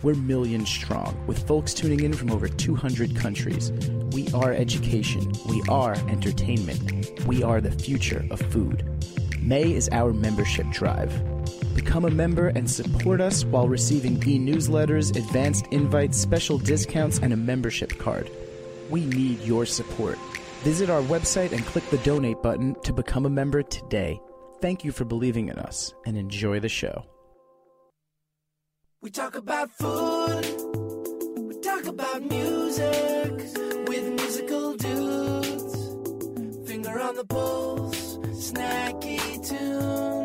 We're millions strong, with folks tuning in from over 200 countries. We are education. We are entertainment. We are the future of food. May is our membership drive. Become a member and support us while receiving e newsletters, advanced invites, special discounts, and a membership card. We need your support. Visit our website and click the donate button to become a member today. Thank you for believing in us and enjoy the show. We talk about food, we talk about music with musical dudes. Finger on the pulse, snacky tunes.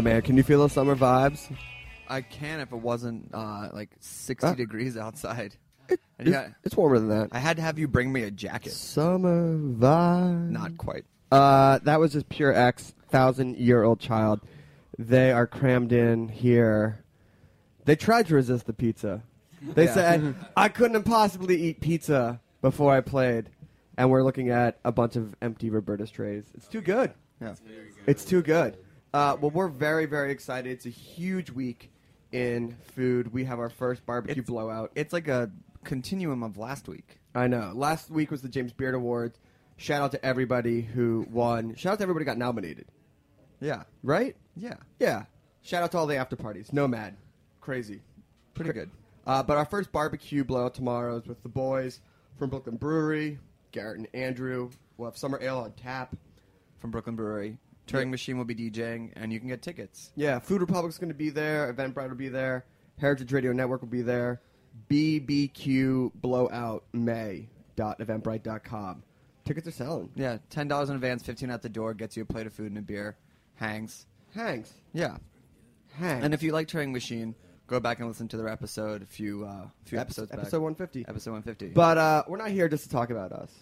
Oh man, can you feel those summer vibes? I can if it wasn't uh, like 60 Ah. degrees outside. It- And it's, yeah, it's warmer than that. I had to have you bring me a jacket. Summer vibe. Not quite. Uh, that was just pure X, thousand year old child. They are crammed in here. They tried to resist the pizza. They Yeah. said I couldn't possibly eat pizza before I played, and we're looking at a bunch of empty Roberta's trays. It's too good. Yeah. It's too good. Uh, well, we're very, very excited. It's a huge week in food. We have our first barbecue It's- blowout. It's like a continuum of last week. I know. Last week was the James Beard Awards. Shout out to everybody who won. Shout out to everybody who got nominated. Yeah. Right? Yeah. Yeah. Shout out to all the after parties. Nomad. Crazy. Pretty good. Uh, but our first barbecue blowout tomorrow is with the boys from Brooklyn Brewery, Garrett and Andrew. We'll have Summer Ale on tap. From Brooklyn Brewery. Turing Machine will be DJing, and you can get tickets. Yeah, Food Republic's going to be there. Eventbrite will be there. Heritage Radio Network will be there. BBQ Blowout May.eventbrite.com. Tickets are selling. Yeah, ten dollars in advance, fifteen at the door, gets you a plate of food and a beer. Hangs. Hangs. Yeah. Hangs. And if you like Turing Machine, go back and listen to their episode a few uh, few episodes episode 150. Episode one fifty. But uh, we're not here just to talk about us.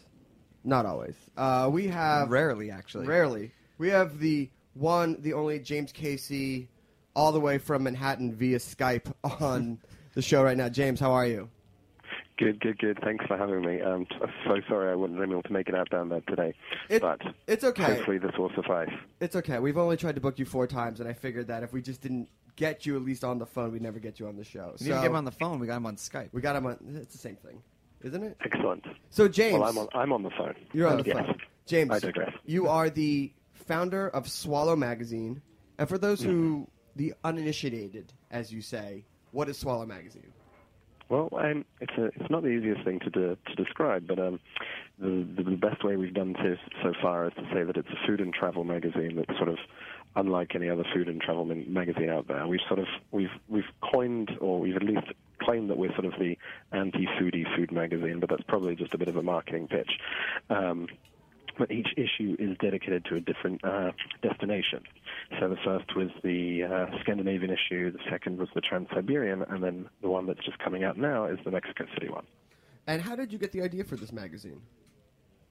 Not always. Uh, we have rarely actually. Rarely. We have the one, the only James Casey, all the way from Manhattan via Skype on the show right now. James, how are you? Good, good, good. Thanks for having me. Um, t- so sorry I wasn't able to make it out down there today, It- but It's okay. hopefully this will suffice. It's okay. We've only tried to book you four times, and I figured that if we just didn't get you at least on the phone, we'd never get you on the show. We didn't get him on the phone. We got him on Skype. we got him on. It's the same thing, isn't it? Excellent. So James, Well, I'm on. I'm on the phone. you're on the Yes. phone. James, I digress. you are the founder of Swallow Magazine, and for those who the uninitiated, as you say, what is Swallow Magazine? Well, um, it's a, it's not the easiest thing to de- to describe, but um, the, the best way we've done to so far is to say that it's a food and travel magazine that's sort of unlike any other food and travel magazine out there. We've sort of we've we've coined or we've at least claimed that we're sort of the anti-foodie food magazine, but that's probably just a bit of a marketing pitch. Um, but each issue is dedicated to a different uh, destination. So the first was the uh, Scandinavian issue, the second was the Trans-Siberian, and then the one that's just coming out now is the Mexico City one. And how did you get the idea for this magazine?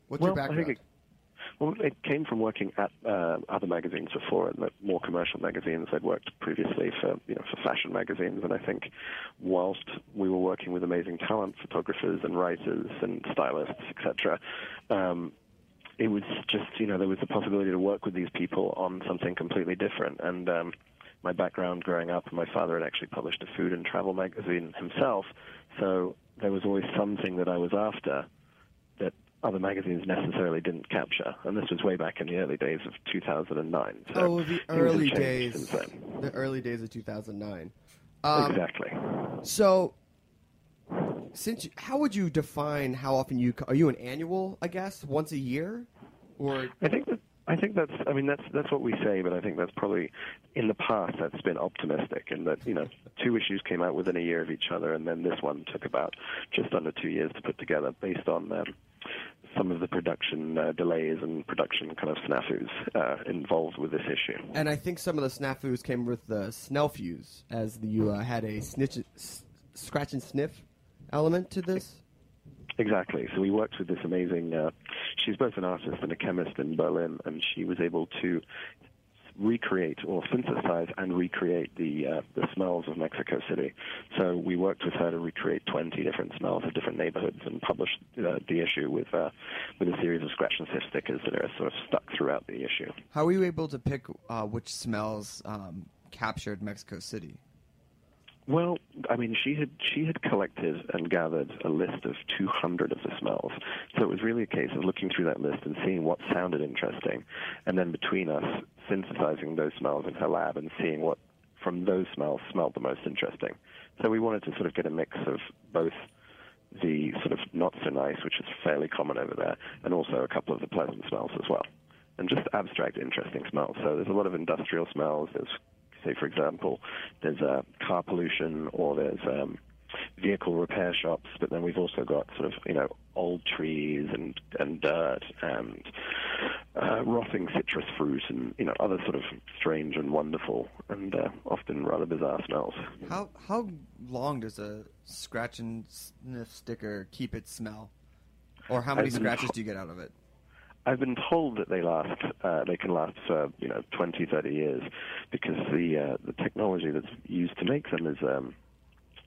What's well, your background? it, well, it came from working at uh, other magazines before, and more commercial magazines. I'd worked previously for you know for fashion magazines, and I think whilst we were working with amazing talent, photographers and writers and stylists, etc. Um, it was just, you know, there was the possibility to work with these people on something completely different. And um, my background growing up, my father had actually published a food and travel magazine himself, so there was always something that I was after that other magazines necessarily didn't capture. And this was way back in the early days of 2009. So oh, the early days. The early days of 2009. Um, exactly. So, since you, how would you define how often you are you an annual? I guess once a year, or I think that I think that's I mean that's that's what we say, but I think that's probably in the past that's been optimistic and that you know two issues came out within a year of each other, and then this one took about just under two years to put together, based on um, some of the production uh, delays and production kind of snafus uh, involved with this issue. And I think some of the snafus came with the snell fuse, as the, you uh, had a snitch, s- scratch and sniff element to this. Exactly. So we worked with this amazing. Uh, she's both an artist and a chemist in Berlin, and she was able to recreate or synthesize and recreate the uh, the smells of Mexico City. So we worked with her to recreate 20 different smells of different neighborhoods and published uh, the issue with uh, with a series of scratch and sniff stickers that are sort of stuck throughout the issue. How were you able to pick uh, which smells um, captured Mexico City? Well, I mean, she had she had collected and gathered a list of 200 of the smells. So it was really a case of looking through that list and seeing what sounded interesting, and then between us synthesizing those smells in her lab and seeing what from those smells smelled the most interesting. So we wanted to sort of get a mix of both the sort of not so nice, which is fairly common over there, and also a couple of the pleasant smells as well, and just abstract, interesting smells. So there's a lot of industrial smells. There's say, for example, there's uh, car pollution or there's um, vehicle repair shops, but then we've also got sort of, you know, old trees and, and dirt and uh, rotting citrus fruit and, you know, other sort of strange and wonderful and uh, often rather bizarre smells. How how long does a scratch and sniff sticker keep its smell? Or how many scratches do you get out of it? I've been told that they last, uh, they can last for you know 20, 30 years, because the uh, the technology that's used to make them is um,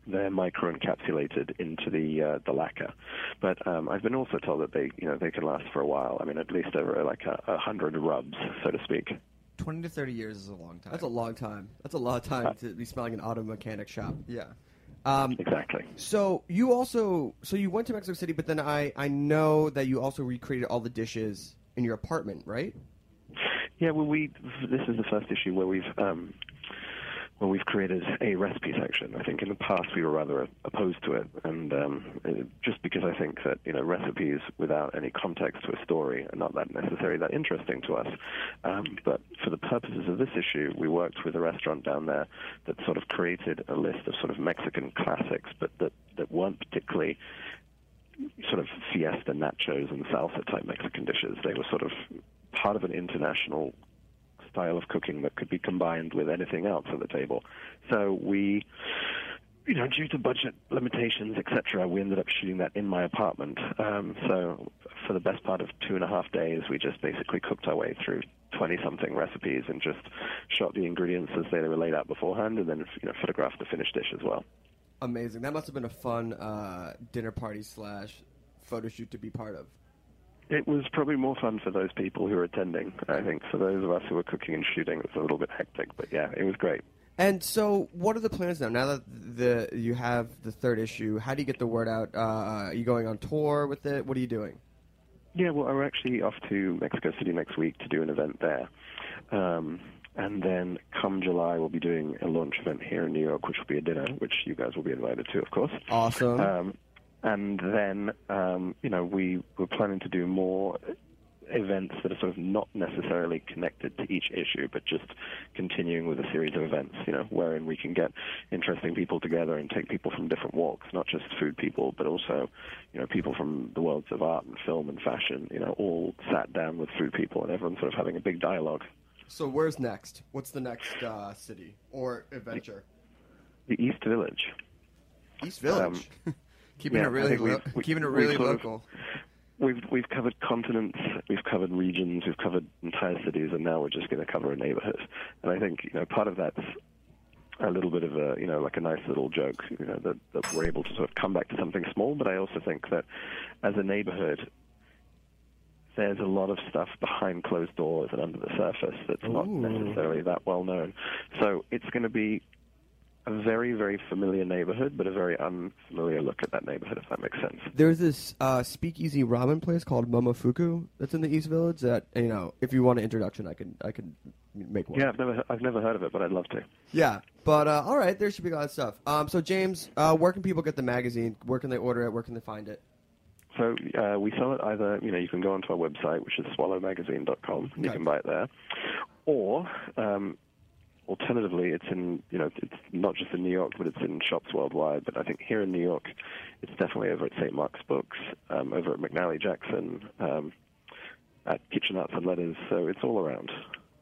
they're microencapsulated into the uh, the lacquer. But um, I've been also told that they you know they can last for a while. I mean, at least over like a, a hundred rubs, so to speak. Twenty to thirty years is a long time. That's a long time. That's a lot of time to be smelling an auto mechanic shop. yeah. Um, Exactly. so you also, so you went to Mexico City, but then I, I know that you also recreated all the dishes in your apartment, right? Yeah, well, we this is the first issue where we've um, where we've created a recipe section. I think in the past we were rather opposed to it, and um, just because I think that you know recipes without any context to a story are not that necessarily that interesting to us. Um, but for the purposes of this issue, we worked with a restaurant down there that sort of created a list of sort of Mexican classics, but that that weren't particularly sort of fiesta nachos and salsa type Mexican dishes. They were sort of part of an international style of cooking that could be combined with anything else at the table. So we, you know, due to budget limitations, etc., we ended up shooting that in my apartment. Um, so for the best part of two and a half days, we just basically cooked our way through 20-something recipes and just shot the ingredients as they were laid out beforehand, and then you know photographed the finished dish as well. Amazing. That must have been a fun uh, dinner party slash photo shoot to be part of. It was probably more fun for those people who were attending. I think for those of us who were cooking and shooting, it was a little bit hectic, but yeah, it was great. And so, what are the plans now? Now that the you have the third issue, how do you get the word out? Uh, are you going on tour with it? What are you doing? Yeah, well, we're actually off to Mexico City next week to do an event there. Um, and then come July, we'll be doing a launch event here in New York, which will be a dinner, which you guys will be invited to, of course. Awesome. Um, and then, um, you know, we we're planning to do more events that are sort of not necessarily connected to each issue, but just continuing with a series of events, you know, wherein we can get interesting people together and take people from different walks, not just food people, but also, you know, people from the worlds of art and film and fashion, you know, all sat down with food people and everyone sort of having a big dialogue. so, where's next? What's the next uh, city or adventure? The East Village. East Village. Keeping Yeah, it really lo- we- keeping it really of- local. We've we've covered continents, we've covered regions, we've covered entire cities, and now we're just going to cover a neighborhood. And I think you know part of that's a little bit of a you know like a nice little joke, you know that, that we're able to sort of come back to something small. But I also think that as a neighborhood, there's a lot of stuff behind closed doors and under the surface that's not necessarily that well known. So it's going to be a very very familiar neighborhood, but a very unfamiliar look at that neighborhood, if that makes sense. There's this uh, speakeasy ramen place called Momofuku that's in the East Village. That you know, if you want an introduction, I can I can make one. Yeah, I've never I've never heard of it, but I'd love to. Yeah, but uh, all right, there should be a lot of stuff. Um, so James, uh, where can people get the magazine? Where can they order it? Where can they find it? So uh, we sell it either, you know, you can go onto our website, which is swallowmagazine.com, and you can buy it there, or um, alternatively, it's in you know it's not just in New York, but it's in shops worldwide. But I think here in New York, it's definitely over at St. Mark's Books, um, over at McNally Jackson, um, at Kitchen Arts and Letters. So it's all around.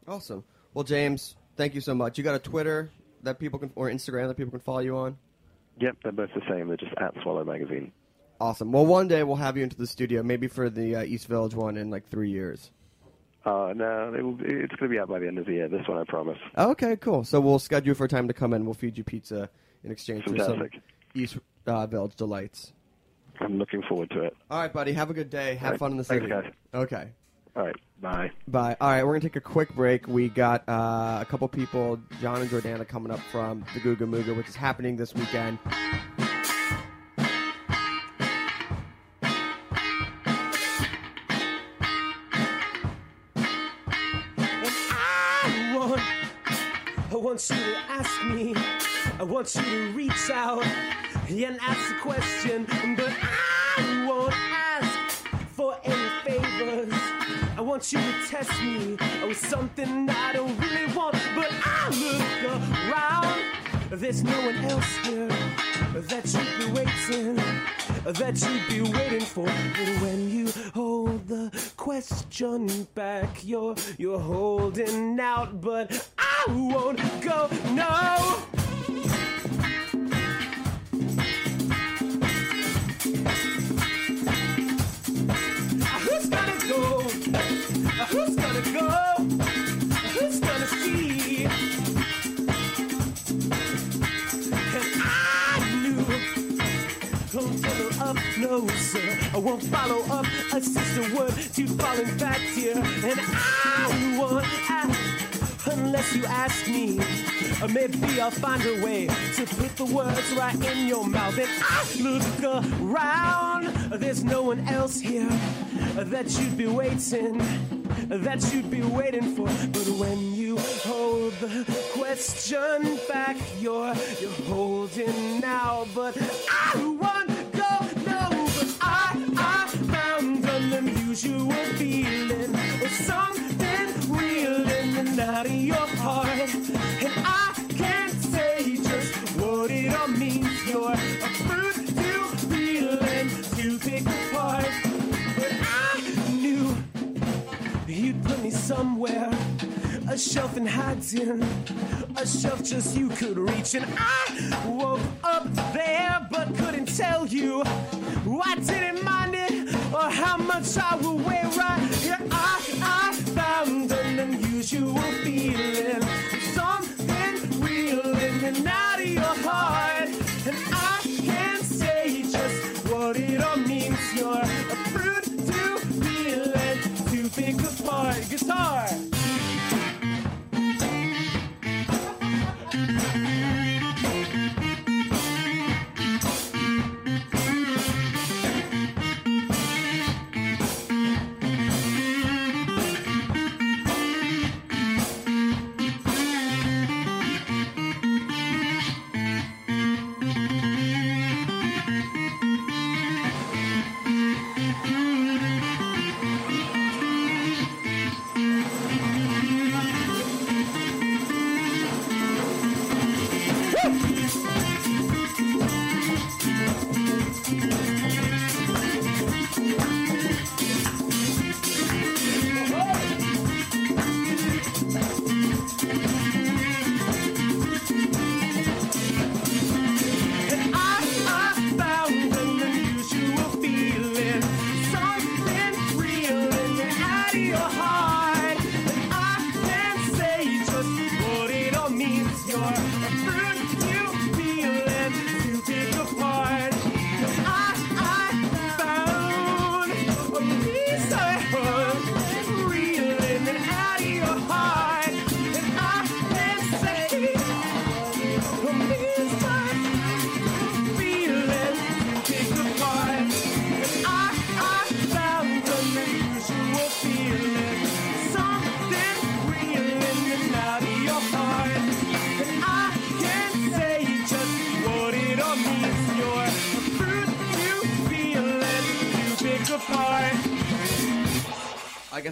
Awesome. Well, James, thank you so much. You got a Twitter that people can or Instagram that people can follow you on. Yep, they're both the same. They're just at Swallow Magazine. Awesome. Well, one day we'll have you into the studio, maybe for the uh, East Village one in like three years. Uh, no, it will, it's going to be out by the end of the year. This one, I promise. Okay, cool. So we'll schedule for a time to come in. We'll feed you pizza in exchange for some Fantastic. East uh, Village delights. I'm looking forward to it. All right, buddy. Have a good day. Have right. fun in the city. Thanks, guys. Okay. All right, bye. Bye. All right, we're gonna take a quick break. We got uh, a couple people, John and Jordana, coming up from the Googa Mooga, which is happening this weekend. Want you to ask me, I want you to reach out and ask a question, but I won't ask for any favors. I want you to test me with something I don't really want, but I look around. There's no one else here that you'd be waiting, that you'd be waiting for. But when you hold the question back, you're you're holding out, but won't go. No. Uh, who's gonna go? Uh, who's gonna go? Who's gonna see? And I knew don't follow up, no. I won't follow up a sister word to falling fact here. And I won't ask unless you ask me. Maybe I'll find a way to put the words right in your mouth. And I look around, there's no one else here that you'd be waiting, that you'd be waiting for. But when you hold the question back, you're you're holding now. But I won't out of your heart, and I can't say just what it all means. You're a fruit to peel and to pick apart, but I knew you'd put me somewhere. A shelf in a shelf just you could reach, and I woke up there but couldn't tell you. I didn't mind it or how much I would weigh an unusual feeling,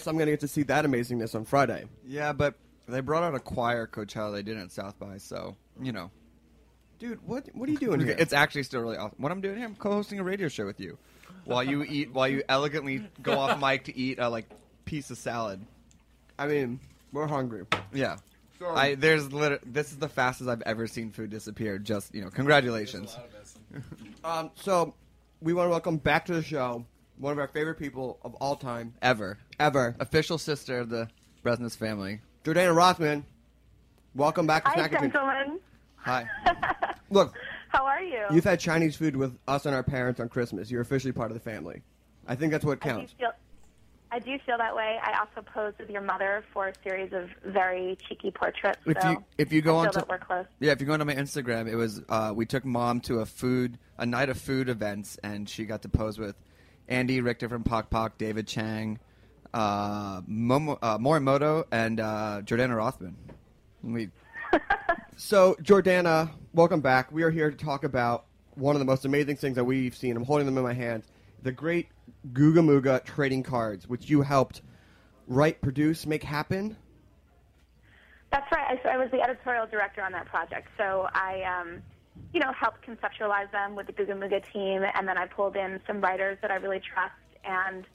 apart. I guess I'm gonna get to see that amazingness on Friday. Yeah, but They brought out a choir Coachella they did at South by, so you know. Dude, what what are you doing here? It's actually still really awesome. What I'm doing here, I'm co-hosting a radio show with you, while you eat, while you elegantly go off mic to eat a like piece of salad. I mean, we're hungry. Yeah. I there's liter- this is the fastest I've ever seen food disappear. Just you know, congratulations. Um, so we want to welcome back to the show one of our favorite people of all time Ever ever, official sister of the Bresnitz family. Jordana Rothman. Welcome back to Hi, Snack and Treat. gentlemen. Hi. Look, How are you? you've had Chinese food with us and our parents on Christmas. You're officially part of the family. I think that's what I do counts. feel, I do feel that way. I also posed with your mother for a series of very cheeky portraits. If so you if you go I on to we're close. yeah, if you go onto my Instagram, it was uh, we took mom to a food a night of food events, and she got to pose with Andy Ricker from Pok Pok, David Chang, uh, Momo, uh, Morimoto, and uh, Jordana Rothman. We So, Jordana, welcome back. We are here to talk about one of the most amazing things that we've seen. I'm holding them in my hand. The great Googa Mooga trading cards, which you helped write, produce, make happen. That's right. I, I was the editorial director on that project. So I, um, you know, helped conceptualize them with the Googa Mooga team, and then I pulled in some writers that I really trust and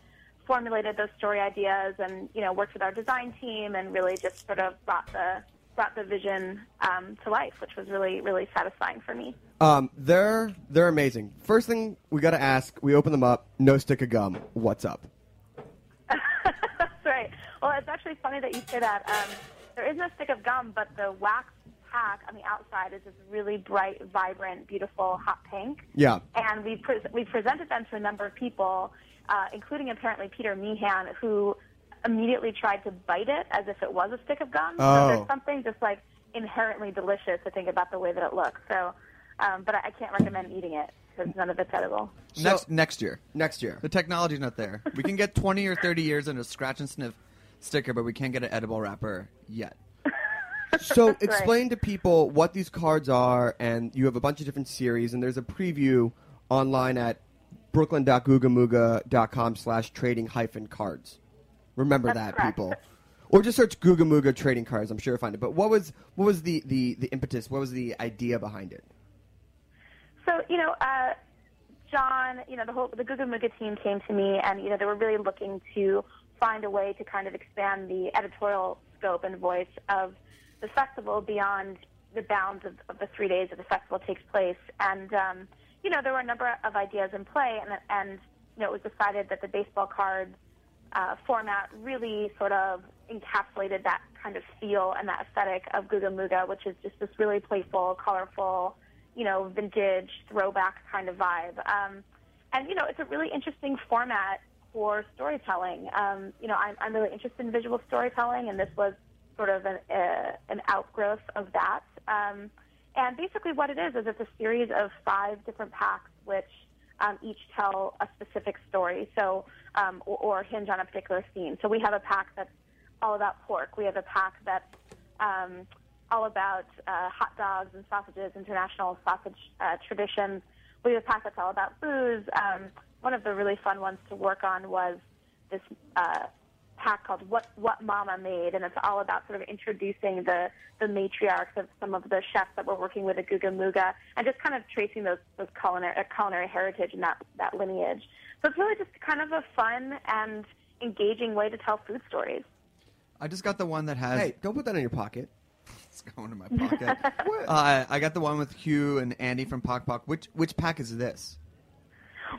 formulated those story ideas, and you know, worked with our design team, and really just sort of brought the brought the vision um, to life, which was really really satisfying for me. Um, they're they're amazing. First thing we got to ask, we open them up. No stick of gum. What's up? That's right. Well, it's actually funny that you say that. Um, there is no stick of gum, but the wax pack on the outside is this really bright, vibrant, beautiful hot pink. Yeah. And we pre- we presented them to a number of people, uh, including apparently Peter Meehan, who immediately tried to bite it as if it was a stick of gum. Oh. So there's something just like inherently delicious, I think, about the way that it looks. So, um, but I, I can't recommend eating it because none of it's edible. next next year. Next year. The technology's not there. We can get 20 or 30 years in a scratch and sniff sticker, but we can't get an edible wrapper yet. So That's right. explain to people what these cards are, and you have a bunch of different series, and there's a preview online at brooklyn.googamooga.com slash trading hyphen cards. Remember That's that, correct. people. Or just search Googamooga trading cards. I'm sure you'll find it. But what was what was the, the, the impetus? What was the idea behind it? So you know, uh, John, you know, the whole the Googa Mooga team came to me, and you know, they were really looking to find a way to kind of expand the editorial scope and voice of the festival beyond the bounds of, of the three days that the festival takes place. And um, you know, there were a number of ideas in play, and and you know, it was decided that the baseball cards uh, format really sort of encapsulated that kind of feel and that aesthetic of Googa Mooga, which is just this really playful, colorful, you know, vintage throwback kind of vibe. Um, and you know, it's a really interesting format for storytelling. Um, you know, I'm, I'm really interested in visual storytelling, and this was sort of an, uh, an outgrowth of that. Um, and basically, what it is is it's a series of five different packs, which um, each tell a specific story, so um, or, or hinge on a particular theme. So we have a pack that's all about pork. We have a pack that's um, all about uh, hot dogs and sausages, international sausage uh, traditions. We have a pack that's all about booze. Um, one of the really fun ones to work on was this uh, pack called "What What Mama Made," and it's all about sort of introducing the the matriarchs of some of the chefs that we're working with at Googa Mooga, and just kind of tracing those those culinary uh, culinary heritage and that that lineage. So it's really just kind of a fun and engaging way to tell food stories. I just got the one that has. Hey, don't put that in your pocket. It's going in my pocket. uh, I got the one with Hugh and Andy from Pok Pok. Which which pack is this?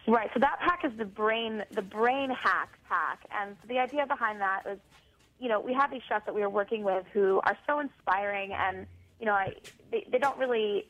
Right. So that pack is the brain, the brain hack pack, and the idea behind that is, you know, we have these chefs that we are working with who are so inspiring, and you know, I they, they don't really.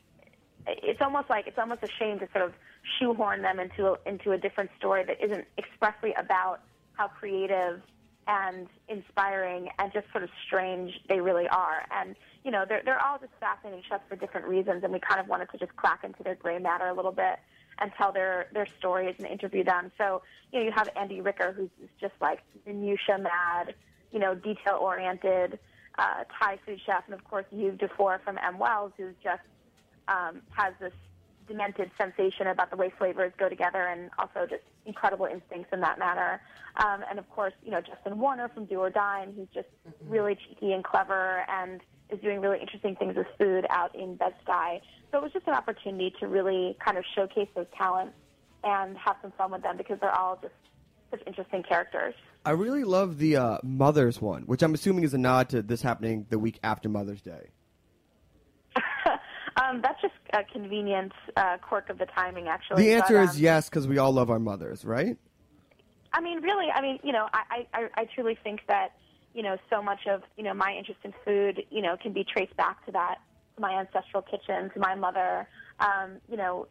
It's almost like it's almost a shame to sort of shoehorn them into a, into a different story that isn't expressly about how creative and inspiring and just sort of strange they really are. And you know, they're they're all just fascinating chefs for different reasons, and we kind of wanted to just crack into their gray matter a little bit and tell their their stories and interview them. So you know, you have Andy Ricker, who's just like minutia mad, you know, detail oriented uh, Thai food chef, and of course Hugh Dufour from M Wells, who's just um, has this demented sensation about the way flavors go together, and also just incredible instincts in that manner. Um, and of course, you know Justin Warner from Do or and he's just really cheeky and clever, and is doing really interesting things with food out in Bed Stuy. So it was just an opportunity to really kind of showcase those talents and have some fun with them because they're all just such interesting characters. I really love the uh, Mother's one, which I'm assuming is a nod to this happening the week after Mother's Day. Um, that's just a convenient uh, quirk of the timing, actually. The answer but, is um, yes, because we all love our mothers, right? I mean, really, I mean, you know, I, I, I truly think that, you know, so much of, you know, my interest in food, you know, can be traced back to that, to my ancestral kitchen, to my mother, um, you know,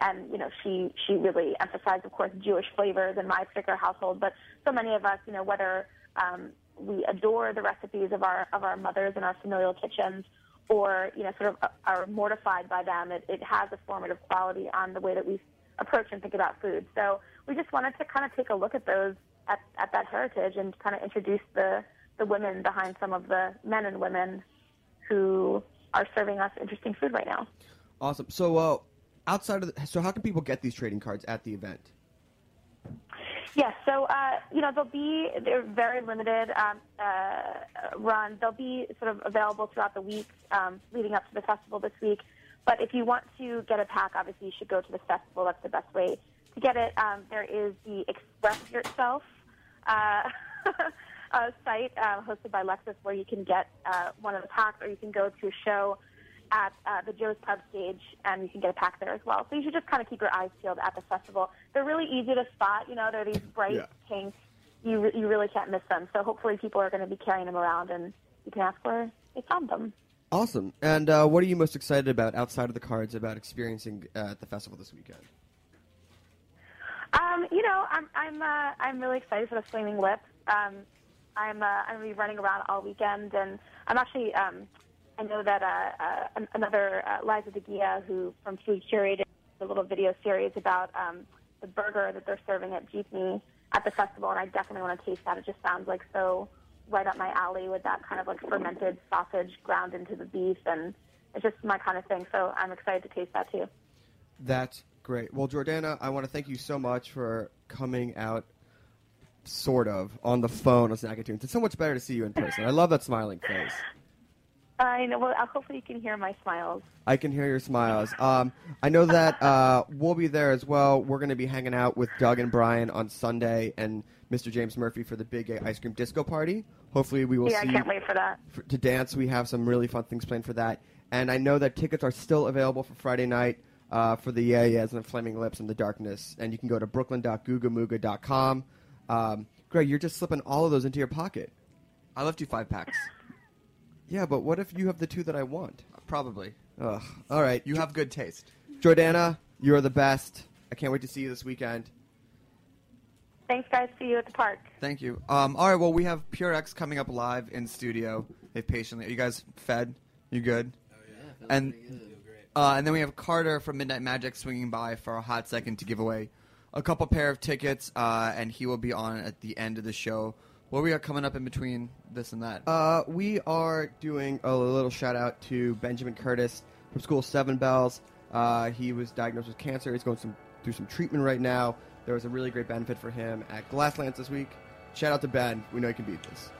and, you know, she, she really emphasized, of course, Jewish flavors in my particular household, but so many of us, you know, whether um, we adore the recipes of our, of our mothers in our familial kitchens or, you know, sort of uh, are mortified by them, it, it has a formative quality on the way that we approach and think about food. So we just wanted to kind of take a look at those at, at that heritage and kind of introduce the, the women behind some of the men and women who are serving us interesting food right now. Awesome. So, uh, outside of the, so how can people get these trading cards at the event? Yes, so uh, you know they'll be they're very limited um, uh, run. They'll be sort of available throughout the week um, leading up to the festival this week. But if you want to get a pack, obviously you should go to the festival. That's the best way to get it. Um, there is the Express Yourself uh, site uh, hosted by Lexus where you can get uh, one of the packs, or you can go to a show at uh, the Joe's Pub stage, and you can get a pack there as well. So you should just kind of keep your eyes peeled at the festival. They're really easy to spot. You know, they're these bright Yeah. pinks. You re- you really can't miss them. So hopefully people are going to be carrying them around, and you can ask where they found them. Awesome. And uh, what are you most excited about outside of the cards about experiencing uh, at the festival this weekend? Um, you know, I'm I'm uh, I'm really excited for the Flaming Lips. Um, I'm uh, I'm gonna be running around all weekend, and I'm actually um, I know that uh, uh, another uh, Liza de Guia, who from Food curated a little video series about um, the burger that they're serving at Jeepney at the festival, and I definitely want to taste that. It just sounds like so right up my alley with that kind of like fermented sausage ground into the beef, and it's just my kind of thing. So I'm excited to taste that too. That's great. Well, Jordana, I want to thank you so much for coming out, sort of, on the phone on Snack Tunes. It's so much better to see you in person. I love that smiling face. I know. Well, uh, hopefully you can hear my smiles. I can hear your smiles. Um, I know that uh, we'll be there as well. We're going to be hanging out with Doug and Brian on Sunday and Mr. James Murphy for the Big Gay Ice Cream Disco Party. Hopefully, we will yeah, see I can't wait for that. for, to dance. We have some really fun things planned for that. And I know that tickets are still available for Friday night uh, for the Yeah Yeahs and the Flaming Lips and the Darkness. And you can go to brooklyn.googamooga.com. Um, Greg, you're just slipping all of those into your pocket. I left you five packs. Yeah, but what if you have the two that I want? Probably. Ugh. All right. You have good taste. Jordana, you're the best. I can't wait to see you this weekend. Thanks, guys. See you at the park. Thank you. Um, all right. Well, we have Pure X coming up live in studio. They've patiently. Are you guys fed? You good? Oh yeah. And uh, and then we have Carter from Midnight Magic swinging by for a hot second to give away a couple pair of tickets, uh, and he will be on at the end of the show. What we got coming up in between this and that? Uh, we are doing a little shout out to Benjamin Curtis from School Seven Bells. Uh, he was diagnosed with cancer. He's going some, through some treatment right now. There was a really great benefit for him at Glasslands this week. Shout out to Ben. We know he can beat this.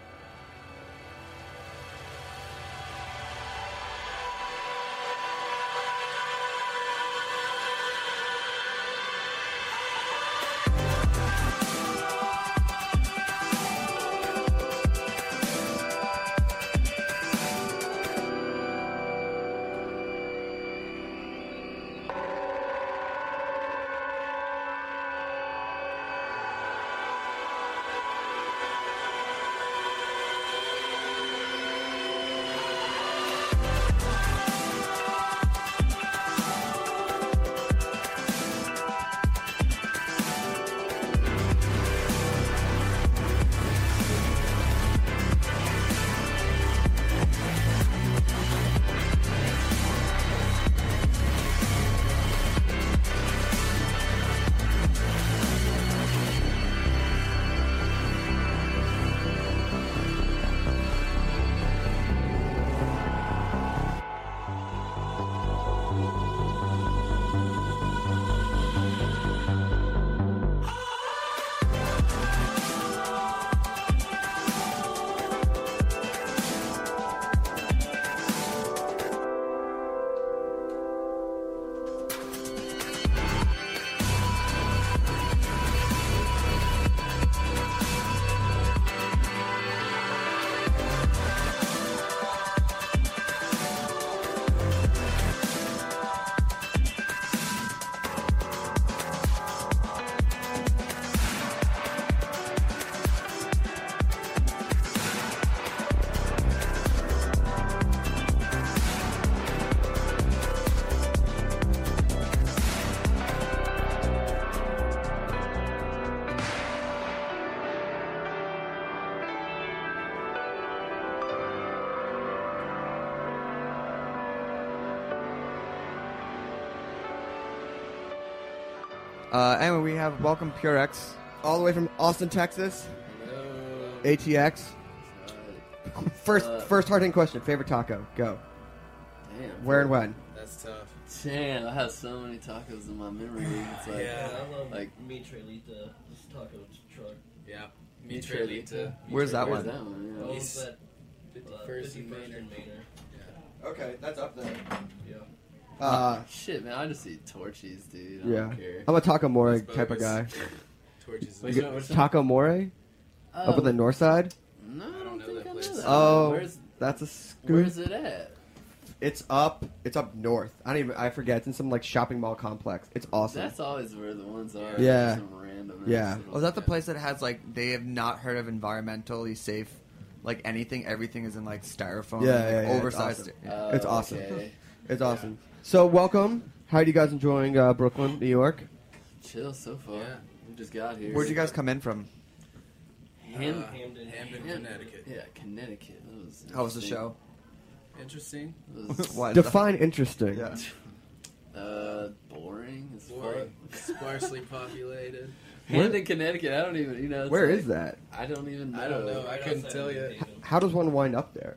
We have welcome PureX. All the way from Austin, Texas. ATX. First, Uh, first hard hitting question. Favorite taco? Go. Damn. Where and when? That's tough. Damn, I have so many tacos in my memory. It's like, Yeah. I love like Mi Trailita, this taco truck. Yeah. Mi Mi Trailita. Trailita. Where's that where's one? that one? Oh, Yeah. it's He's at 51st and 51st Manor. and Manor. Okay, that's up there. Yeah. Uh, Shit, man, I just eat Torchy's, dude. I yeah. don't care. I'm a taco more That's type of guy. bogus. Torchy's. Which is- one- which one? Taco More? Up on the Um, north side? No, I I don't don't know think that I know place. that. Oh, where's that's a scoop. where's it at? It's up. It's up north. I don't even. I forget. It's in some like shopping mall complex. It's awesome. That's always where the ones are. Yeah. Some random. Yeah. ass little- Oh, is that the place that has like they have not heard of environmentally safe, like anything? Everything is in like styrofoam, Yeah, like, yeah, yeah, it's oversized. awesome. yeah. Oh, It's awesome. okay. It's awesome. So welcome. How are you guys enjoying uh, Brooklyn, New York? Chill so far. Yeah. We just got here. Where'd you guys come in from? Ham- Uh, Hamden. Hamden, Ham- Connecticut. Yeah, Connecticut. That was How was the show? Interesting. Was, What? Define interesting. Yeah. uh, boring as Boring. Sparsely populated. Hamden, Connecticut. I don't even. You know. it's Where like- is that? I don't even know. I don't know. I Right couldn't tell you. Hamden. How does one wind up there?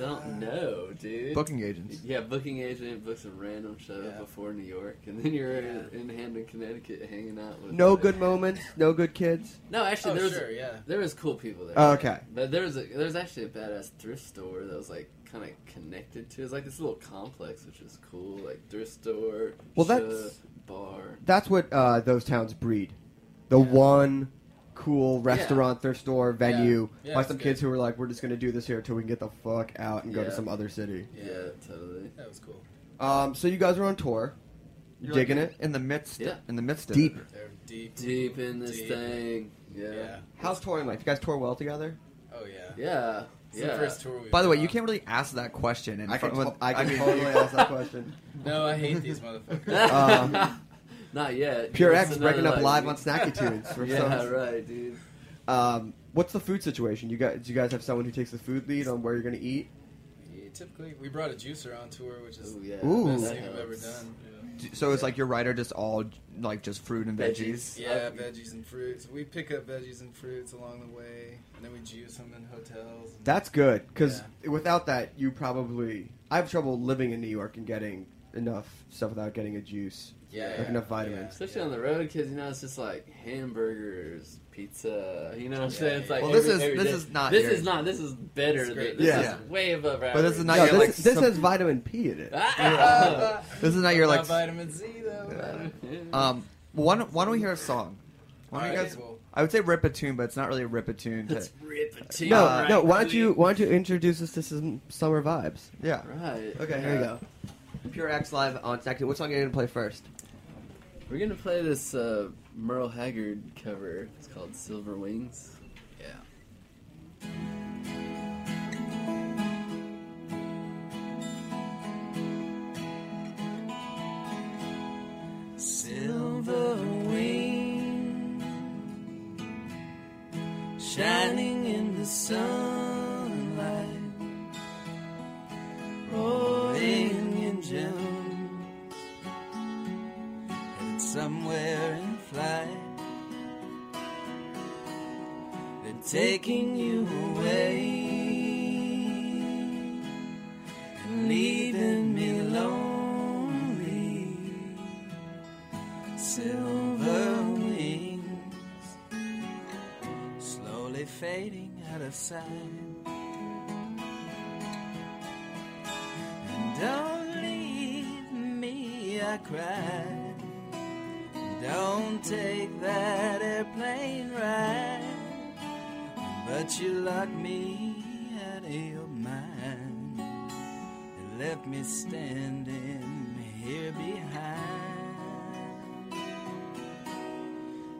I don't know, dude. Booking agents. Yeah, booking agent books a random show Yeah. before New York, and then you're in Hamden, Connecticut, hanging out with. No good moments. No good kids. No, actually, Oh, there was sure, yeah. there was cool people there. Oh, okay. But there was a, there was actually a badass thrift store that was like kind of connected to. It was like this little complex, which is cool, like thrift store. Well, shop, that's- bar. That's what uh, those towns breed. The one cool restaurant, thrift store, venue Yeah, by some good. kids who were like, "We're just gonna do this here until we can get the fuck out and go to some other city." Yeah, totally. That was cool. Um, so you guys are on tour. You You're, digging like, it? In the midst. Yeah. In the midst of Deep. it. Deep. Deep in this Deep. thing. Yeah. Yeah. How's touring life? You guys tour well together? Oh yeah. Yeah. It's yeah. the first tour we've By the way, been you can't really ask that question. In I can, front to- I can totally ask that question. No, I hate these motherfuckers. Um, Not yet. Pure It's X breaking up live on Snacky Tunes. For yeah, some- right, dude. Um, what's the food situation? You guys, do you guys have someone who takes the food lead on where you're gonna eat? Yeah, typically, we brought a juicer on tour, which is Ooh, yeah. Ooh. the best that thing I've ever helps. done. So it's like your writer just all like just fruit and veggies. Yeah, veggies and fruits. We pick up veggies and fruits along the way, and then we juice them in hotels. That's good because without that, you probably I have trouble living in New York and getting enough stuff without getting a juice, Yeah, like enough vitamins. Especially on the road, because you know it's just like hamburgers, pizza. You know what I'm saying? It's like Well, this is- this day. is not This your- is not. This is better. Than, this Yeah. is way above average. But this is not No, your this, like. this sup- has vitamin P in it. Ah! this is not your Not like. vitamin Z though. Um, why don't, why don't we hear a song? Why don't you Alright, guys? well- I would say rip a tune, but it's not really a rip a tune. To, Let's rip it to No, right, no. Why don't you why don't you introduce us to some summer vibes? yeah. Right. Okay, here we go. Pure X live on second. What song are you gonna play first? We're gonna play this uh, Merle Haggard cover. It's called Silver Wings. Yeah. silver wing shining in the sunlight roaring engines somewhere in flight they're taking you away and leaving me lonely silver wings slowly fading out of sight. Don't leave me, I cried. Don't take that airplane ride. But you locked me out of your mind. and left me standing here behind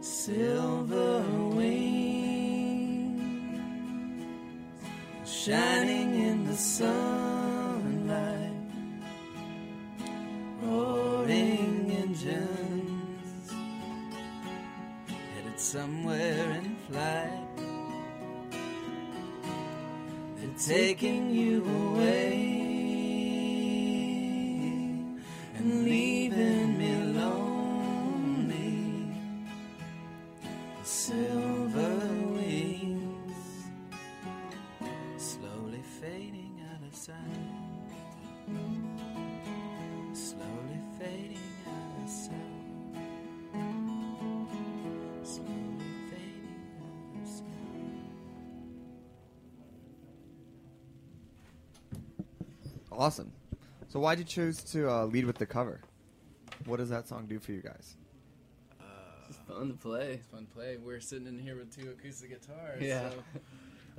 silver wings shining in the sunlight roaring engines somewhere in flight. They're taking you away and leaving So why'd you choose to uh, lead with the cover? What does that song do for you guys? It's fun to play. It's fun to play. We're sitting in here with two acoustic guitars. Yeah. So.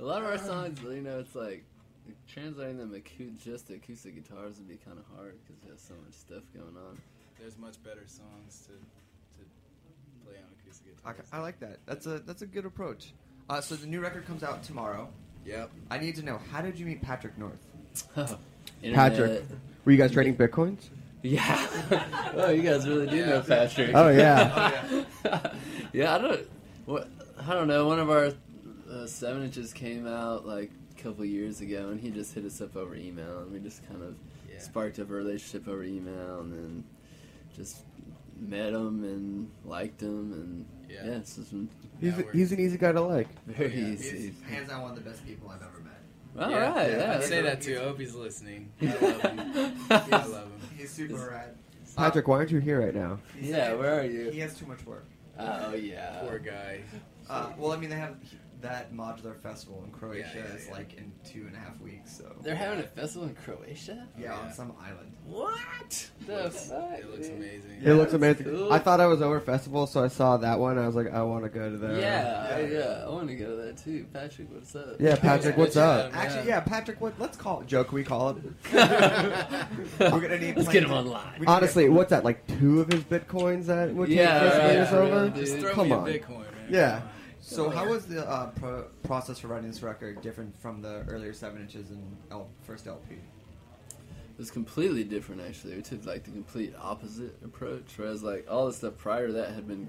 A lot of our songs, you know, it's like translating them acou- just to acoustic guitars would be kind of hard because there's so much stuff going on. There's much better songs to to play on acoustic I, guitars. I like that. That's a that's a good approach. Uh, so the new record comes out tomorrow. Yep. I need to know how did you meet Patrick North? Patrick, were you guys trading bitcoins? Yeah. oh, you guys really do know Patrick. Oh, yeah. yeah, I don't. What I don't know. One of our uh, seven inches came out like a couple years ago, and he just hit us up over email, and we just kind of sparked up a relationship over email, and then just met him and liked him, and yeah, Yeah. it's just been He's, a, he's an easy guy to like. very Yeah, easy. he's hands down one of the best people I've ever met. All right, yeah, I'd say that too. I hope he's listening. I love him. I love him. He's super rad. Patrick, why aren't you here right now? He Yeah, said where are you? He has too much work. Oh yeah. Poor guy. Uh, well, I mean, they have that modular festival in Croatia Yeah, yeah, is yeah. like in two and a half weeks. So They're having a festival in Croatia. yeah, on some island. What? The looks- fuck? It looks dude? amazing. it looks amazing. cool. I thought I was over festival, so I saw that one. I was like, I want to go to that. Yeah, Yeah. yeah, I want to go to that too. Patrick, what's up? Yeah, Patrick, what's up? Yeah. Actually, yeah, Patrick. What? Let's call it. Joe, can we call him? We're gonna need. Let's get him online. we Honestly, what's that? Like two of his bitcoins that would take Yeah, for us to right, bring us yeah, over? dude. Just throw Come me on. a Bitcoin, man. Yeah. So, how was the uh, pro- process for writing this record different from the earlier seven inches and L- first LP? It was completely different actually. We took like the complete opposite approach. Whereas like all the stuff prior to that had been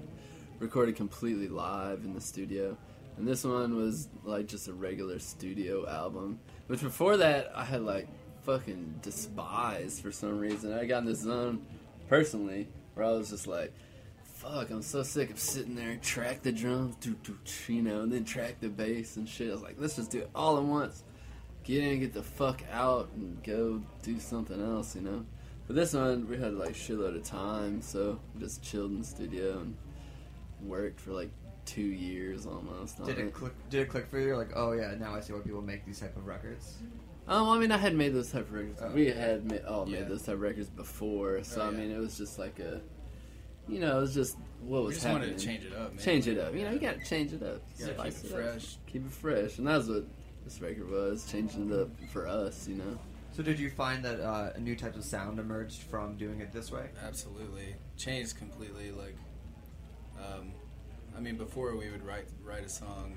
recorded completely live in the studio. And this one was like just a regular studio album. Which before that I had like fucking despised for some reason. I got in this zone personally where I was just like Fuck, I'm so sick of sitting there, and track the drums, do, do, you know, and then track the bass and shit. I was like, let's just do it all at once get in, get the fuck out, and go do something else, you know. But this one, we had like shitload of time, so we just chilled in the studio and worked for like two years almost. Did it click? Did it click for you? You're like, oh yeah, now I see why people make these type of records. Um, I mean, I had made those type of records. Oh, we had ma- all Yeah. made those type of records before, so Oh, I mean, it was just like a, you know, it was just what We was just happening. wanted to change it up, man. Change it up. You know, you gotta change it up. You gotta Spice keep it up. fresh. Keep it fresh, and that's what this record was, changing it up for us, you know. So, did you find that uh, a new type of sound emerged from doing it this way? Absolutely, changed completely. Like, um, I mean, before we would write write a song,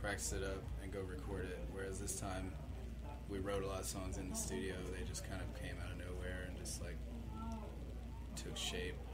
practice it up, and go record it. Whereas this time, we wrote a lot of songs in the studio. They just kind of came out of nowhere and just like took shape and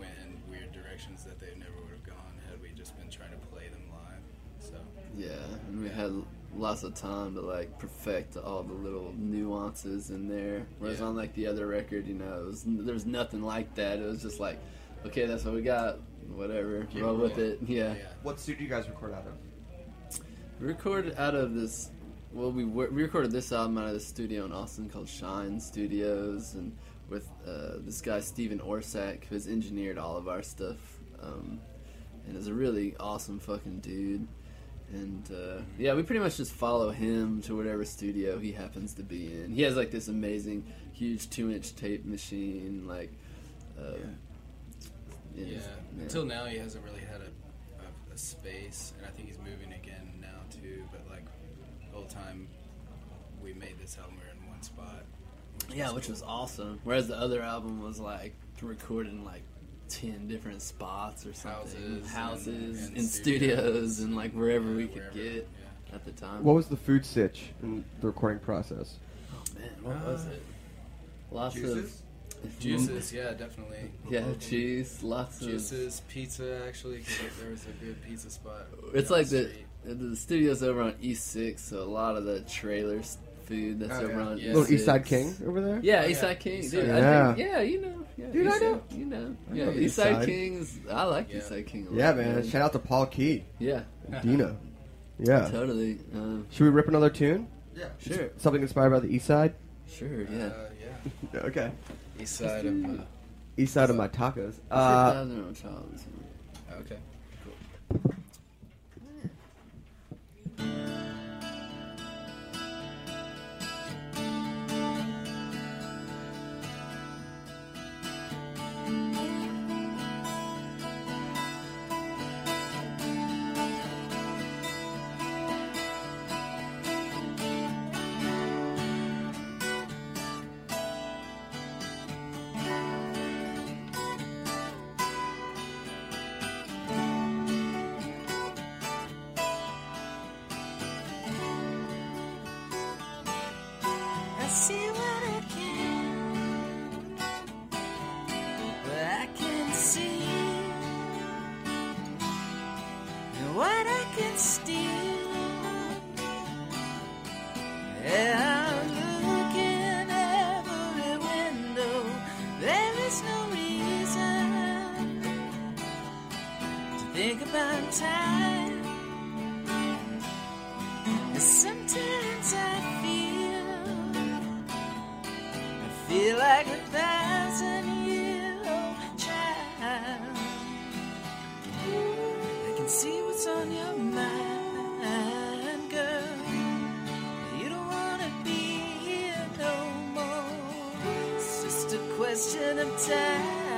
went in weird directions that they never would have gone had we just been trying to play them live. So Yeah, and we had lots of time to like perfect all the little nuances in there. Whereas Yeah. on like the other record, you know, it was, there was nothing like that. It was just like, okay, that's what we got. Whatever, Keep roll with it. Yeah. What studio you guys record out of? We recorded out of this. Well, we we recorded this album out of the studio in Austin called Shine Studios, and with uh, this guy Steven Orsak, who has engineered all of our stuff, um, and is a really awesome fucking dude. And uh, yeah, we pretty much just follow him to whatever studio he happens to be in. He has like this amazing, huge two-inch tape machine, like. Uh, yeah, yeah. until now he hasn't really had a, a, a space, and I think he's moving again now too. But like the whole time we made this album, we were in one spot. Yeah, which was awesome. Whereas the other album was like recorded in like ten different spots or something, Houses houses, and- and, and studios, studios and like wherever yeah, we could wherever, get at the time. What was the food sitch in the recording process? Oh man, what was Uh, it? Lots Juices? of Juices, yeah, definitely. Yeah, cheese, lots of. Juices, pizza, actually, cause there was a good pizza spot. It's like the the the studio's over on East Six, so a lot of the trailers food that's Oh, over yeah. on Yeah. Little East Side King over there. Yeah, Oh, East yeah. Side King. Dude, Side. I Yeah. think, yeah, you know. Yeah, Dude, I know. Side- You know. I Yeah, know East East Side Side. Kings. I like Yeah. East Side King a lot. Yeah, man. Shout out to Paul Qui, Yeah, Dino. Yeah. totally. Um, Should we rip another tune? Yeah. sure, Something inspired by the East Side. sure, yeah. Uh, yeah. Okay. East side of. Uh, East Side of my tacos. Uh, okay. I a question of time.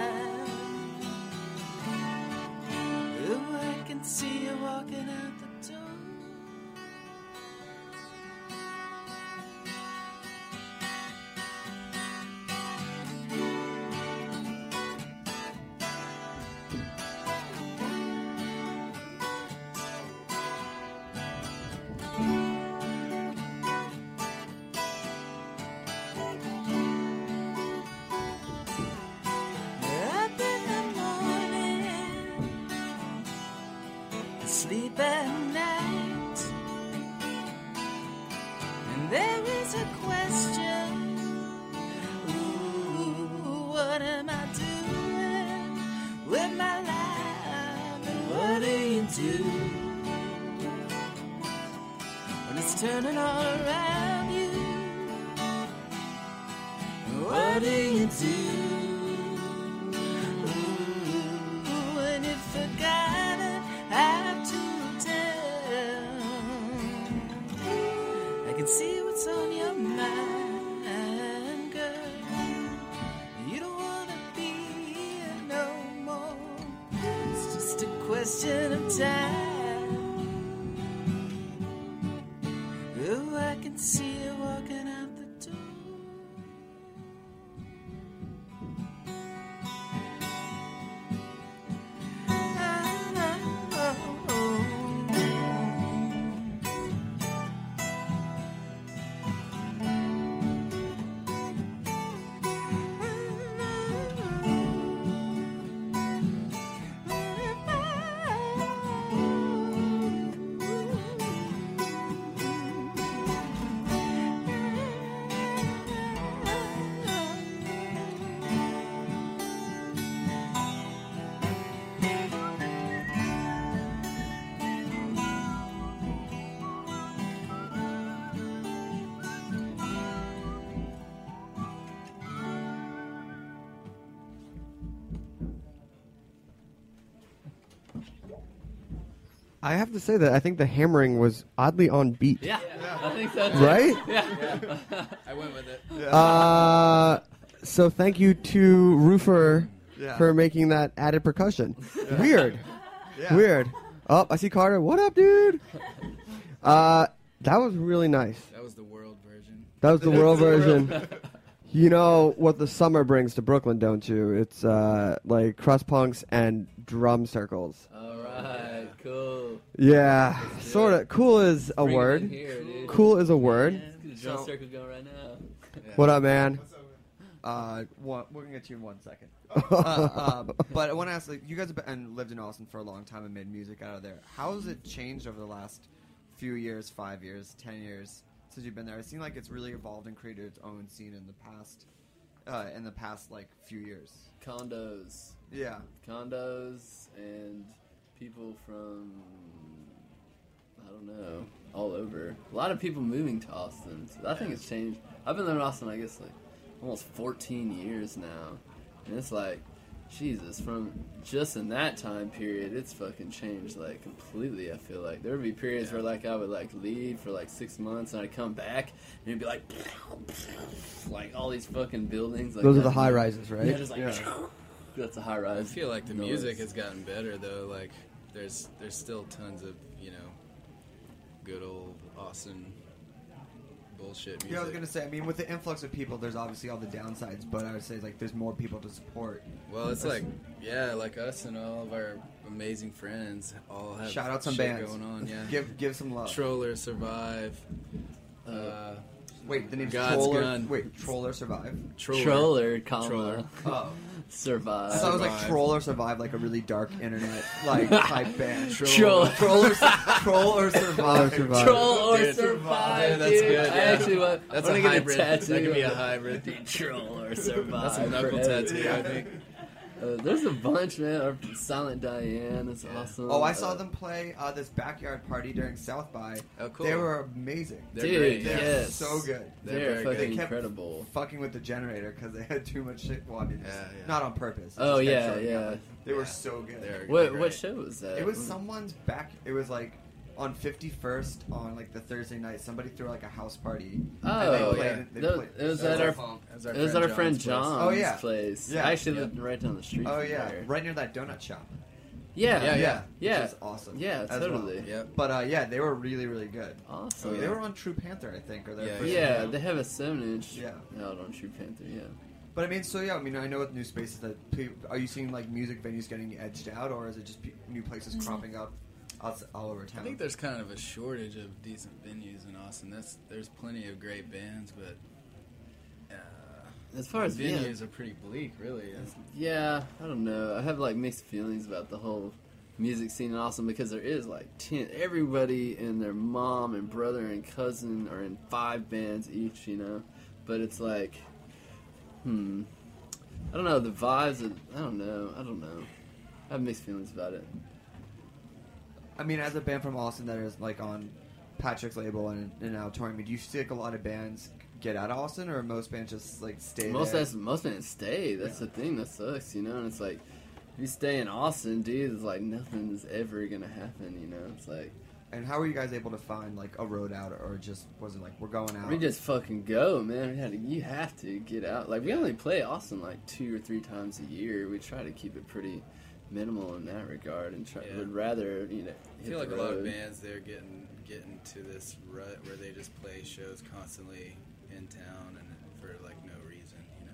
I have to say that I think the hammering was oddly on beat. Yeah, I think so. Too. Right? Yeah. I went with it. Uh, so thank you to Roofer Yeah. for making that added percussion. Weird. Yeah. Weird. Oh, I see Carter. What up, dude? Uh, that was really nice. That was the world version. That was the world version. You know what the summer brings to Brooklyn, don't you? It's uh, like crust punks and drum circles. All right, cool. Yeah, sort of. Cool is a Bring it in word. here, dude. Cool is a word. Let's get the drum So- circle going right now. What up, man? Uh, one, we're gonna get you in one second. uh, uh, but I want to ask, like, you guys have been, and lived in Austin for a long time and made music out of there. How has it changed over the last few years, five years, ten years, since you've been there? It seemed like it's really evolved and created its own scene in the past, uh, in the past like few years. Condos. Yeah. Condos and people from I don't know, all over. A lot of people moving to Austin. So I think it's changed. I've been living in Austin, I guess, like almost 14 years now, and it's like, Jesus, from just in that time period, it's fucking changed like completely. I feel like there would be periods where like I would like leave for like six months and I'd come back and it'd be like, like all these fucking buildings. Like Those are the high rises, right? Yeah, just like Yeah. that's a high rise. I feel like the noise. music has gotten better though. Like there's there's still tons of you know good old Austin bullshit music. Yeah, I was gonna say. I mean, with the influx of people, there's obviously all the downsides, but I would say like there's more people to support. Well, it's That's- like yeah, like us and all of our amazing friends all have Shout out some bands. going on. Yeah, Give give some love. Troller survive. Uh, Wait, the name's God's Troller. Gun. Wait, Troller survive. Troller. Troller, comma, Troller. Oh. Survive. I thought it was like troll or survive, like a really dark internet like type band. Troll. Troller, Troll or survive. Survive. Troll or Dude, survive, dude, that's dude. good, I actually want. That's I a want to get hybrid. a tattoo. That could be a of it. hybrid. Dude, Troll or survive. That's a knuckle tattoo, I think. Uh, there's a bunch, man. Our Silent Diane is awesome. Oh, I saw Uh, them play uh, this backyard party during South by. Oh, cool. They were amazing. They're Dude, great. They're yes. so good. They're They're, fucking. They kept incredible. fucking with the generator because they had too much shit. Well, I mean, just- Yeah, yeah. not on purpose. Oh, yeah, yeah. up. They were so good. They're What what show was that? It was someone's back. It was like on 51st on like the Thursday night. Somebody threw like a house party. Oh, and they played, yeah. They That- played, it was at our our. phone. That was our It was at friend our friend John's place. John's Oh, yeah. place. Yeah. I actually Yeah. lived right down the street. Oh yeah, there. right near that donut shop. Yeah, Yeah, yeah. yeah. Which is awesome. Yeah, as totally. Well. Yep. But uh, yeah, they were really really good. Awesome. They were on True Panther, I think, or their Yeah, first Yeah, they have a seven inch Yeah. out on True Panther. Yeah. But I mean, so yeah, I mean, I know with new spaces that are you seeing like music venues getting edged out, or is it just pe- new places cropping up all over town. I think there's kind of a shortage of decent venues in Austin. That's there's plenty of great bands, but uh, As far as yeah, venues are pretty bleak, really. yeah, I don't know. I have like mixed feelings about the whole music scene in Austin because there is like ten. Everybody and their mom and brother and cousin are in five bands each, you know. But it's like, hmm, I don't know. The vibes. Of, I don't know. I don't know. I have mixed feelings about it. I mean, as a band from Austin that is like on Patrick's label and, and now touring, I mean, do you see like a lot of bands get out of Austin, or most bands just like stay Most there? most bands stay. That's the thing that sucks, you know. And it's like, if you stay in Austin, dude, it's like nothing's ever gonna happen, you know. It's like And how were you guys able to find like a road out, or just was it like we're going out? we just fucking go, man. We had to, you have to get out. Like we only play Austin like two or three times a year. We try to keep it pretty minimal in that regard, and try Yeah. would rather you know. I feel like the a lot of bands they're getting getting to this rut where they just play shows constantly in town and for like no reason, you know.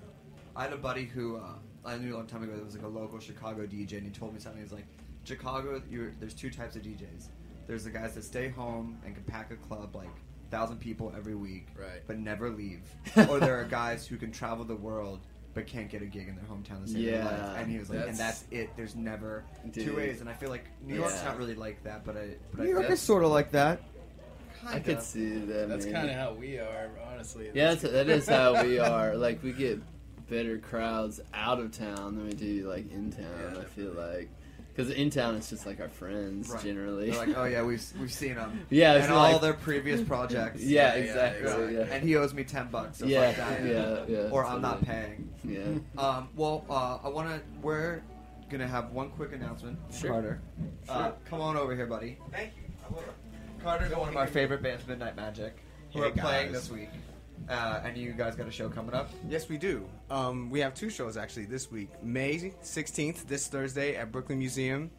I had a buddy who uh, I knew a long time ago that was like a local Chicago DJ, and he told me something. He's like, Chicago, you're, there's two types of DJs. There's the guys that stay home and can pack a club like thousand people every week, Right. but never leave. or there are guys who can travel the world but can't get a gig in their hometown to save their Yeah. life. And he was like, and That's- that's it. There's never Dude. two ways. And I feel like New York's Yeah. not really like that, but I, but New I York is sort of like that. I could see that. That's kind of how we are, honestly. Yeah, that's, that is how we are. Like we get better crowds out of town than we do like in town. Yeah, I feel like because in town it's just like our friends Right. generally. They're like, oh yeah, we've we've seen them. Yeah, it's and all like- their previous projects. yeah, yeah, exactly. exactly. Yeah, And he owes me ten bucks. So yeah, fuck that. yeah, yeah. Or I'm not totally. paying. Yeah. Um, well, uh, I want to. We're gonna have one quick announcement. Sure. Carter, uh, come on over here, buddy. Thank you. I will. Carter's one of our favorite bands, Midnight Magic, who Hey, are playing guys. this week. Uh, and you guys got a show coming up. Yes, we do. Um, we have two shows actually this week. May 16th, this Thursday at Brooklyn Museum.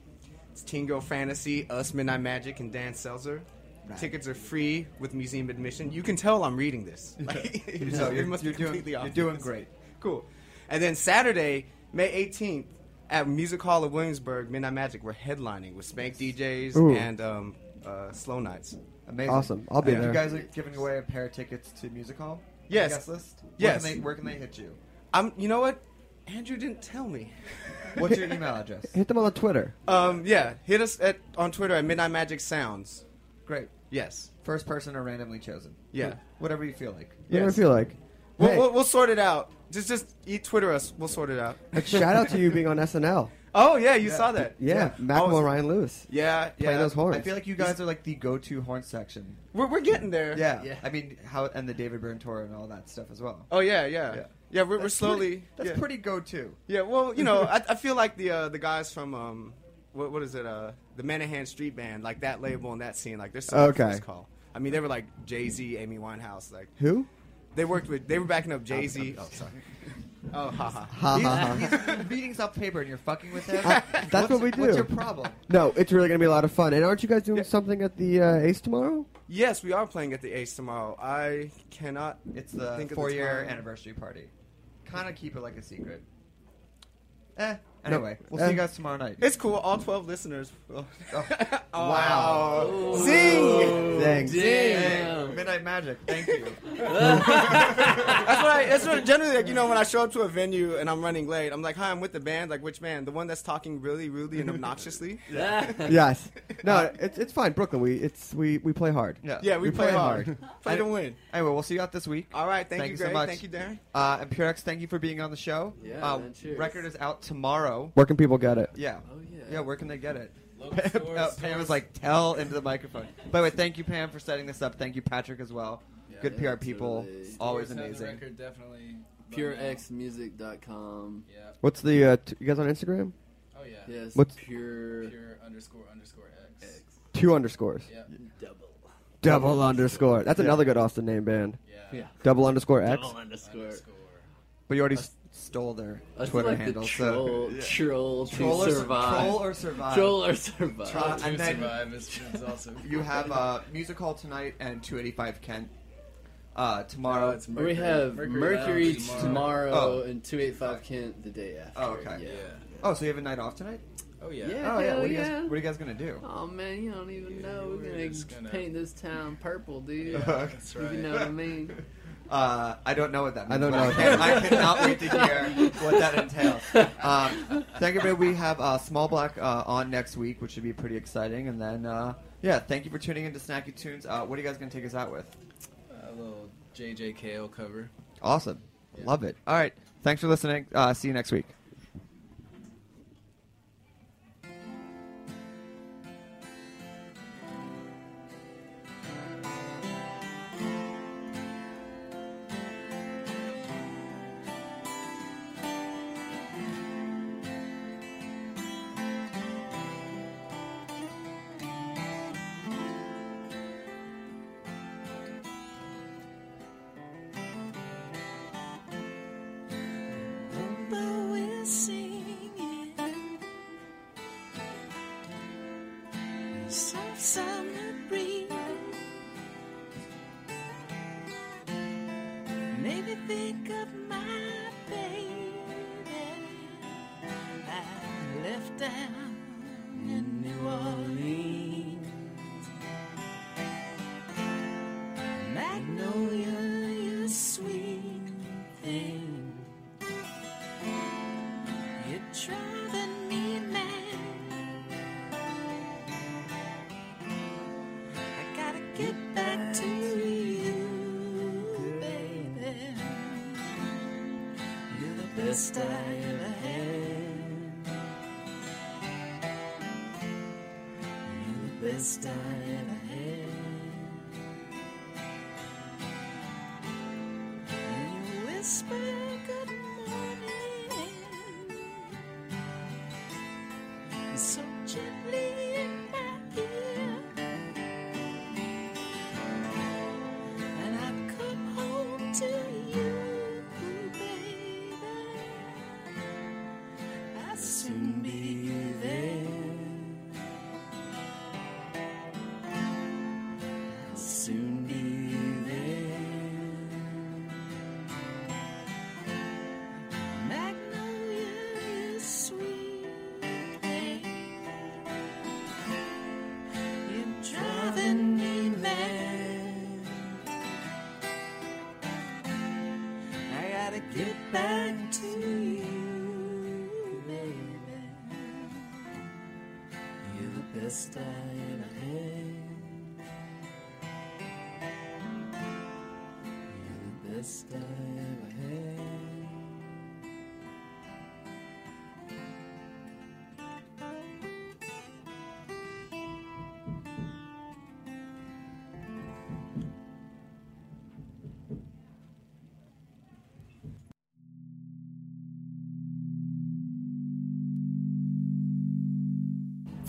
It's Teen Girl Fantasy, Us Midnight Magic, and Dan Seltzer. Right. Tickets are free with museum admission. You can tell I'm reading this. Like, No, so you're- must you're be doing- completely you're doing great. Cool. And then Saturday, May 18th, at Music Hall of Williamsburg, Midnight Magic, we're headlining with Spank DJs Ooh. and um, uh, Slow Nights. Amazing. Awesome. I'll be And there. You guys are giving away a pair of tickets to Music Hall. Yes. Guest list. Yes. Where can, they, where can they hit you? Um, you know what? Andrew didn't tell me. What's your email address? Hit them on the Twitter. Um, yeah, hit us at on Twitter at Midnight Magic Sounds. Great. Yes. First person or randomly chosen. Yeah. Whatever you feel like. Whatever Yes. I feel like. We'll, Hey, we'll, we'll sort it out. Just just eat Twitter us. We'll sort it out. a shout out to you being on SNL. Oh yeah, you saw that. Yeah, I Macklemore was- and Ryan Lewis. Yeah, yeah. Play those horns. I feel like you guys are like the go-to horn section. We're we're getting there. Yeah. Yeah. I mean, how and the David Byrne tour and all that stuff as well. Oh yeah, yeah. Yeah. Yeah, we're, we're slowly. pretty- that's yeah. pretty go-to. Yeah, well, you know, I, I feel like the uh, the guys from um, what what is it? Uh, the Menahan Street Band, like that label and that scene, like they're so Okay. okay. call. I mean, they were like Jay Z, Amy Winehouse, like Who? they worked with. They were backing up Jay Z. Oh, sorry. Oh, haha. Ha ha ha. He's reading stuff paper and you're fucking with him. Uh, that's What's- what we do. What's your problem? No, it's really gonna be a lot of fun. And aren't you guys doing something at the uh, Ace tomorrow? Yes, we are playing at the Ace tomorrow. I cannot. It's the think of the four-year anniversary party. Kind of keep it like a secret. Eh. Anyway, we'll see you guys tomorrow night. It's cool. All twelve listeners. will- Oh. Wow. Zing. Dang. Damn. Midnight Magic. Thank you. That's what I. That's what generally like. You know, when I show up to a venue and I'm running late, I'm like, "Hi, I'm with the band." Like, which band? The one that's talking really rudely and obnoxiously. yes. No, it's it's fine, Brooklyn. We it's we we play hard. Yeah. Yeah, we, play, hard. play to win. Anyway, we'll see you out this week. All right. Thank, Thank you, you so Greg. much. Thank you, Darin. Uh, and Purex, thank you for being on the show. Yeah, uh, man, cheers. record is out tomorrow. Where can people get it? Yeah. Oh yeah. Yeah, where can they get it? Local Pam, stores, uh, Pam was like, tell into the microphone. By the way, thank you, Pam, for setting this up. Thank you, Patrick, as well. Yeah. Good Yeah, PR people. totally. Always Stores have the amazing. record definitely. PureXmusic.com. Yeah. What's the uh, t- you guys on Instagram? Oh yeah. Yes. What's- pure, Pure underscore underscore X. X Two underscores. Yeah. double? Double underscore. That's another good Austin name band. Yeah. Yeah. Double underscore X. Double underscore. Underscore. But you already s- stole their I Twitter like handle. the so troll, troll, to troll, or, survive. troll or survive. Troll or survive. Uh, To and then- survive is, is also. You have uh, Music Hall tonight and 285 Kent uh, No, tomorrow. it's we have Mercury, Lounge tomorrow, Oh. and 285 Kent the day after. Oh, okay. Yeah. oh, so you have a night off tonight? Oh yeah. Yeah. oh yeah. What are, you yeah. guys, what are you guys gonna do? Oh man, you don't even know. We're, we're gonna, just gonna- paint this town purple, dude. That's right. you know what I mean. Uh, I don't know what that means. I don't know I, can, I cannot wait to hear what that entails. Um, thank you, everybody. We have uh, Small Black uh, on next week, which should be pretty exciting. And then, uh, yeah, thank you for tuning in to Snacky Tunes. Uh, what are you guys going to take us out with? A little JJ Cale cover. Awesome. Yeah. Love it. All right. Thanks for listening. Uh, see you next week. So gently está en again. You're the best